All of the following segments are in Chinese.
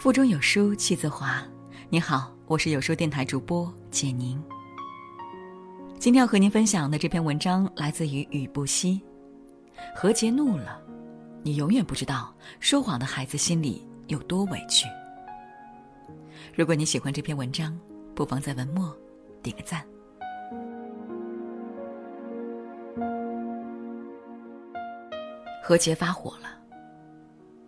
腹中有书气自华。你好，我是有书电台主播简宁。今天要和您分享的这篇文章来自于雨不息。何洁怒了，你永远不知道说谎的孩子心里有多委屈。如果你喜欢这篇文章，不妨在文末点个赞。何洁发火了。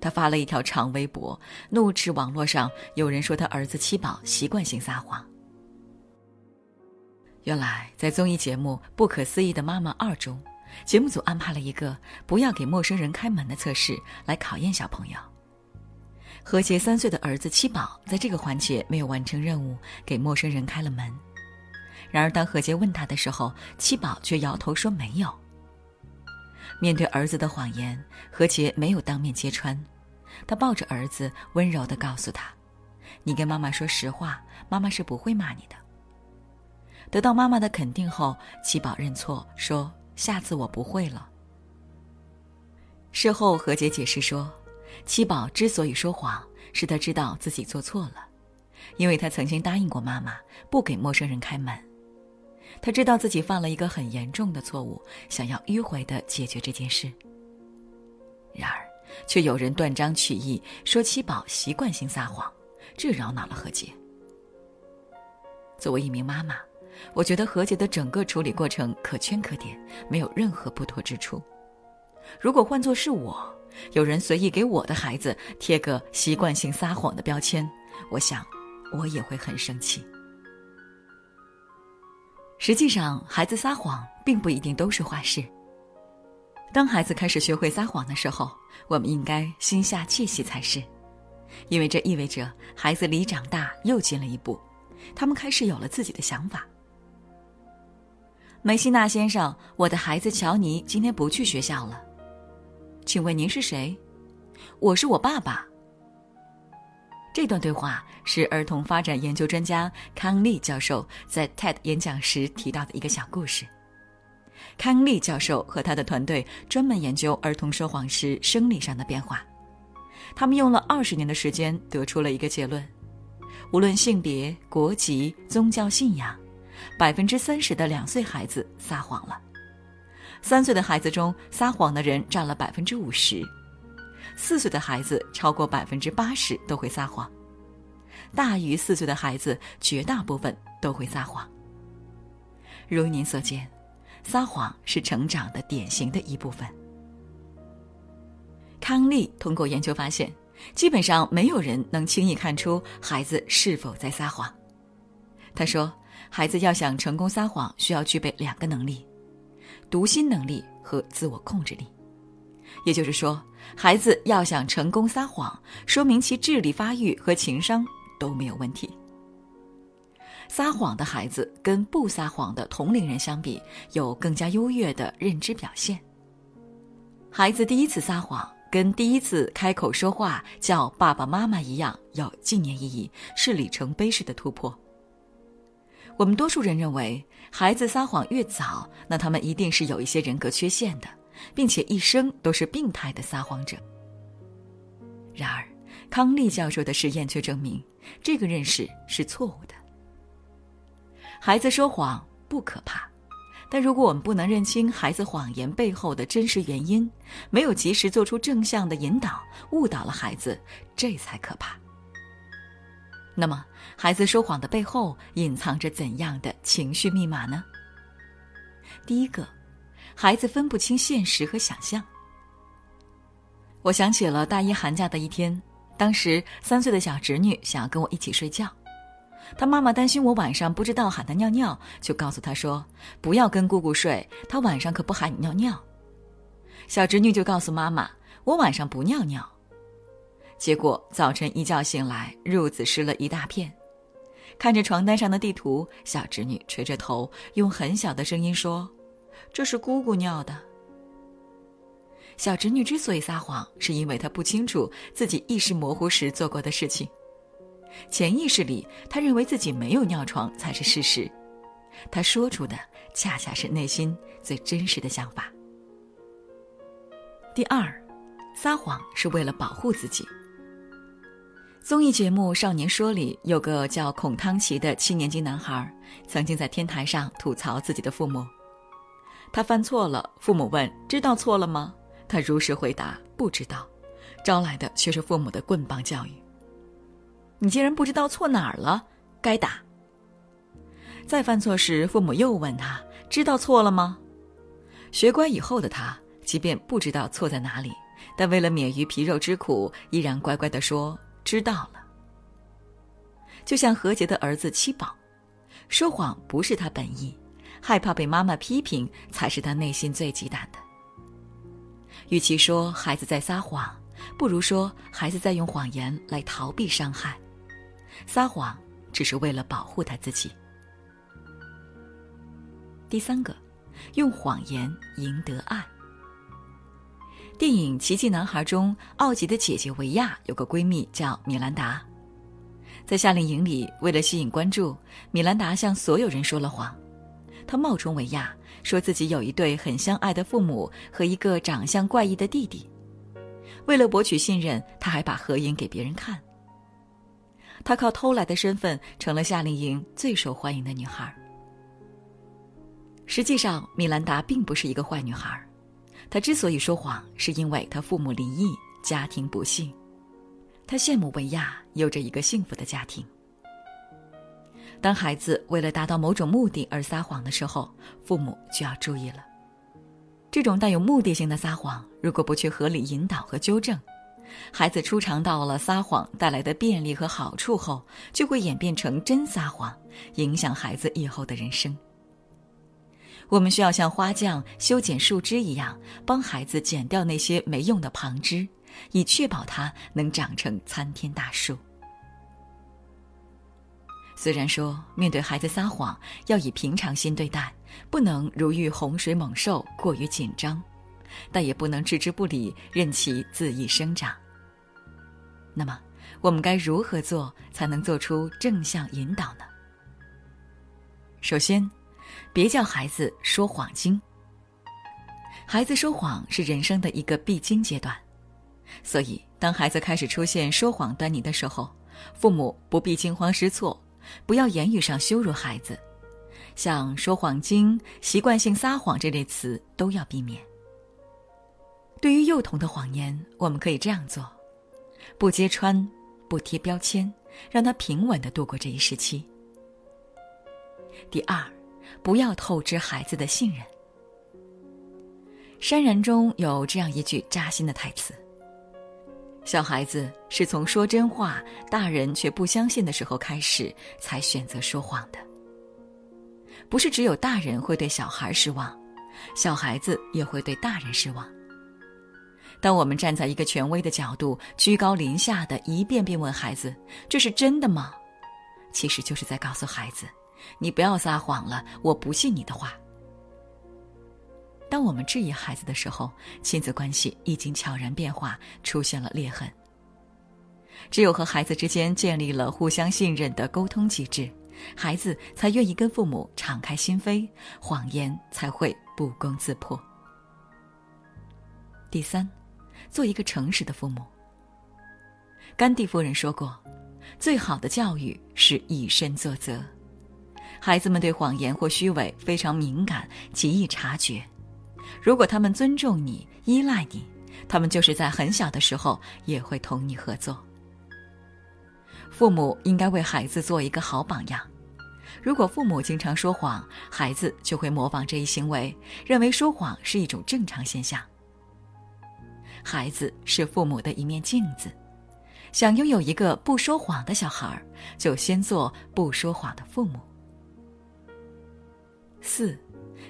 他发了一条长微博，怒斥网络上有人说他儿子七宝习惯性撒谎。原来，在综艺节目《不可思议的妈妈二》中，节目组安排了一个不要给陌生人开门的测试，来考验小朋友。何洁三岁的儿子七宝在这个环节没有完成任务，给陌生人开了门。然而，当何洁问他的时候，七宝却摇头说没有。面对儿子的谎言，何洁没有当面揭穿，她抱着儿子，温柔地告诉他：“你跟妈妈说实话，妈妈是不会骂你的。”得到妈妈的肯定后，七宝认错说：“下次我不会了。”事后，何洁解释说，七宝之所以说谎，是他知道自己做错了，因为他曾经答应过妈妈不给陌生人开门。他知道自己犯了一个很严重的错误，想要迂回的解决这件事。然而，却有人断章取义说七宝习惯性撒谎，这扰恼了何洁。作为一名妈妈，我觉得何洁的整个处理过程可圈可点，没有任何不妥之处。如果换作是我，有人随意给我的孩子贴个习惯性撒谎的标签，我想，我也会很生气。实际上，孩子撒谎并不一定都是坏事。当孩子开始学会撒谎的时候，我们应该心下窃喜才是，因为这意味着孩子离长大又近了一步，他们开始有了自己的想法。梅西纳先生，我的孩子乔尼今天不去学校了，请问您是谁？我是我爸爸。这段对话是儿童发展研究专家康利教授在 TED 演讲时提到的一个小故事。康利教授和他的团队专门研究儿童说谎时生理上的变化，他们用了二十年的时间得出了一个结论：无论性别、国籍、宗教信仰，百分之三十的两岁孩子撒谎了；三岁的孩子中撒谎的人占了百分之五十。四岁的孩子超过百分之八十都会撒谎，大于四岁的孩子绝大部分都会撒谎。如您所见，撒谎是成长的典型的一部分。康利通过研究发现，基本上没有人能轻易看出孩子是否在撒谎。他说，孩子要想成功撒谎，需要具备两个能力：读心能力和自我控制力。也就是说，孩子要想成功撒谎，说明其智力发育和情商都没有问题。撒谎的孩子跟不撒谎的同龄人相比，有更加优越的认知表现。孩子第一次撒谎，跟第一次开口说话叫爸爸妈妈一样，有纪念意义，是里程碑式的突破。我们多数人认为，孩子撒谎越早，那他们一定是有一些人格缺陷的。并且一生都是病态的撒谎者。然而，康利教授的实验却证明，这个认识是错误的。孩子说谎不可怕，但如果我们不能认清孩子谎言背后的真实原因，没有及时做出正向的引导，误导了孩子，这才可怕。那么，孩子说谎的背后隐藏着怎样的情绪密码呢？第一个。孩子分不清现实和想象。我想起了大一寒假的一天，当时三岁的小侄女想要跟我一起睡觉，她妈妈担心我晚上不知道喊她尿尿，就告诉她说：“不要跟姑姑睡，她晚上可不喊你尿尿。”小侄女就告诉妈妈：“我晚上不尿尿。”结果早晨一觉醒来，褥子湿了一大片，看着床单上的地图，小侄女垂着头，用很小的声音说。这是姑姑尿的。小侄女之所以撒谎，是因为她不清楚自己意识模糊时做过的事情。潜意识里，她认为自己没有尿床才是事实。她说出的恰恰是内心最真实的想法。第二，撒谎是为了保护自己。综艺节目《少年说》里有个叫孔汤奇的七年级男孩，曾经在天台上吐槽自己的父母。他犯错了，父母问：“知道错了吗？”他如实回答：“不知道。”招来的却是父母的棍棒教育。你竟然不知道错哪儿了，该打。再犯错时，父母又问他：“知道错了吗？”学乖以后的他，即便不知道错在哪里，但为了免于皮肉之苦，依然乖乖地说。知道了，就像何洁的儿子七宝，说谎不是他本意，害怕被妈妈批评才是他内心最忌惮的。与其说孩子在撒谎，不如说孩子在用谎言来逃避伤害，撒谎只是为了保护他自己。第三个，用谎言赢得爱。电影《奇迹男孩》中，奥吉的姐姐维亚有个闺蜜叫米兰达。在夏令营里，为了吸引关注，米兰达向所有人说了谎。他冒充维亚，说自己有一对很相爱的父母和一个长相怪异的弟弟。为了博取信任，他还把合影给别人看。他靠偷来的身份成了夏令营最受欢迎的女孩。实际上，米兰达并不是一个坏女孩。他之所以说谎，是因为他父母离异，家庭不幸。他羡慕维亚有着一个幸福的家庭。当孩子为了达到某种目的而撒谎的时候，父母就要注意了。这种带有目的性的撒谎，如果不去合理引导和纠正，孩子初尝到了撒谎带来的便利和好处后，就会演变成真撒谎，影响孩子以后的人生。我们需要像花匠修剪树枝一样，帮孩子剪掉那些没用的旁枝，以确保它能长成参天大树。虽然说面对孩子撒谎要以平常心对待，不能如遇洪水猛兽过于紧张，但也不能置之不理，任其恣意生长。那么，我们该如何做才能做出正向引导呢？首先。别叫孩子说谎精。孩子说谎是人生的一个必经阶段，所以当孩子开始出现说谎端倪的时候，父母不必惊慌失措，不要言语上羞辱孩子，像“说谎精”“习惯性撒谎”这类词都要避免。对于幼童的谎言，我们可以这样做：不揭穿，不贴标签，让他平稳的度过这一时期。第二。不要透支孩子的信任。山然中有这样一句扎心的台词：“小孩子是从说真话，大人却不相信的时候开始，才选择说谎的。不是只有大人会对小孩失望，小孩子也会对大人失望。当我们站在一个权威的角度，居高临下的一遍遍问孩子：‘这是真的吗？’其实就是在告诉孩子。”你不要撒谎了，我不信你的话。当我们质疑孩子的时候，亲子关系已经悄然变化，出现了裂痕。只有和孩子之间建立了互相信任的沟通机制，孩子才愿意跟父母敞开心扉，谎言才会不攻自破。第三，做一个诚实的父母。甘地夫人说过：“最好的教育是以身作则。”孩子们对谎言或虚伪非常敏感，极易察觉。如果他们尊重你、依赖你，他们就是在很小的时候也会同你合作。父母应该为孩子做一个好榜样。如果父母经常说谎，孩子就会模仿这一行为，认为说谎是一种正常现象。孩子是父母的一面镜子，想拥有一个不说谎的小孩，就先做不说谎的父母。四，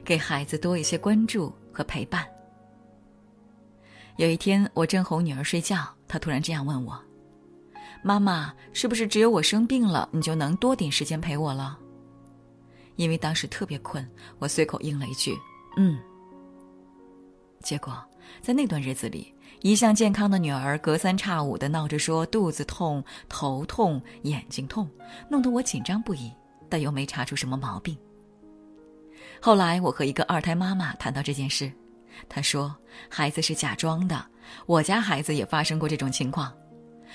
给孩子多一些关注和陪伴。有一天，我正哄女儿睡觉，她突然这样问我：“妈妈，是不是只有我生病了，你就能多点时间陪我了？”因为当时特别困，我随口应了一句：“嗯。”结果，在那段日子里，一向健康的女儿隔三差五的闹着说肚子痛、头痛、眼睛痛，弄得我紧张不已，但又没查出什么毛病。后来我和一个二胎妈妈谈到这件事，她说：“孩子是假装的，我家孩子也发生过这种情况。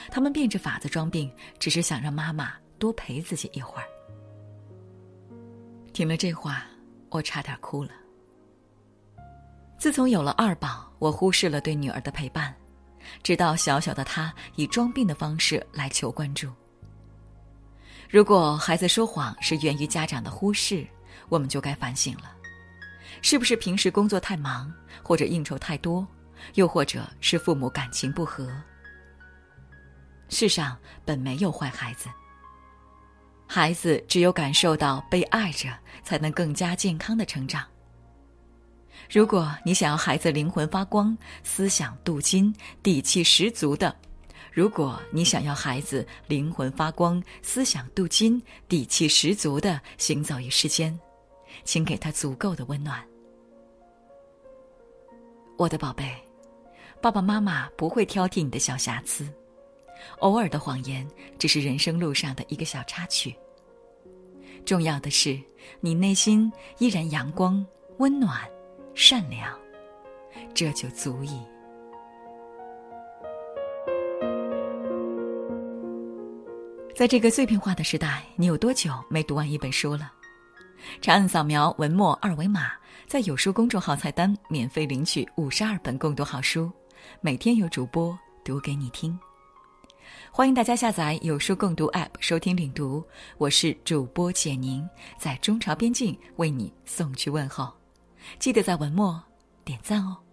他们变着法子装病，只是想让妈妈多陪自己一会儿。听了这话，我差点哭了。自从有了二宝，我忽视了对女儿的陪伴，直到小小的她以装病的方式来求关注。如果孩子说谎是源于家长的忽视，我们就该反省了，是不是平时工作太忙，或者应酬太多，又或者是父母感情不和？世上本没有坏孩子，孩子只有感受到被爱着，才能更加健康的成长。如果你想要孩子灵魂发光、思想镀金、底气十足的；如果你想要孩子灵魂发光、思想镀金、底气十足的行走于世间，请给他足够的温暖。我的宝贝，爸爸妈妈不会挑剔你的小瑕疵。偶尔的谎言，只是人生路上的一个小插曲。重要的是，你内心依然阳光、温暖、善良，这就足矣。在这个碎片化的时代，你有多久没读完一本书了？长按扫描文末二维码，在有书公众号菜单免费领取五十二本共读好书，每天有主播读给你听。欢迎大家下载有书共读 App 收听领读，我是主播简宁，在中朝边境为你送去问候，记得在文末点赞哦。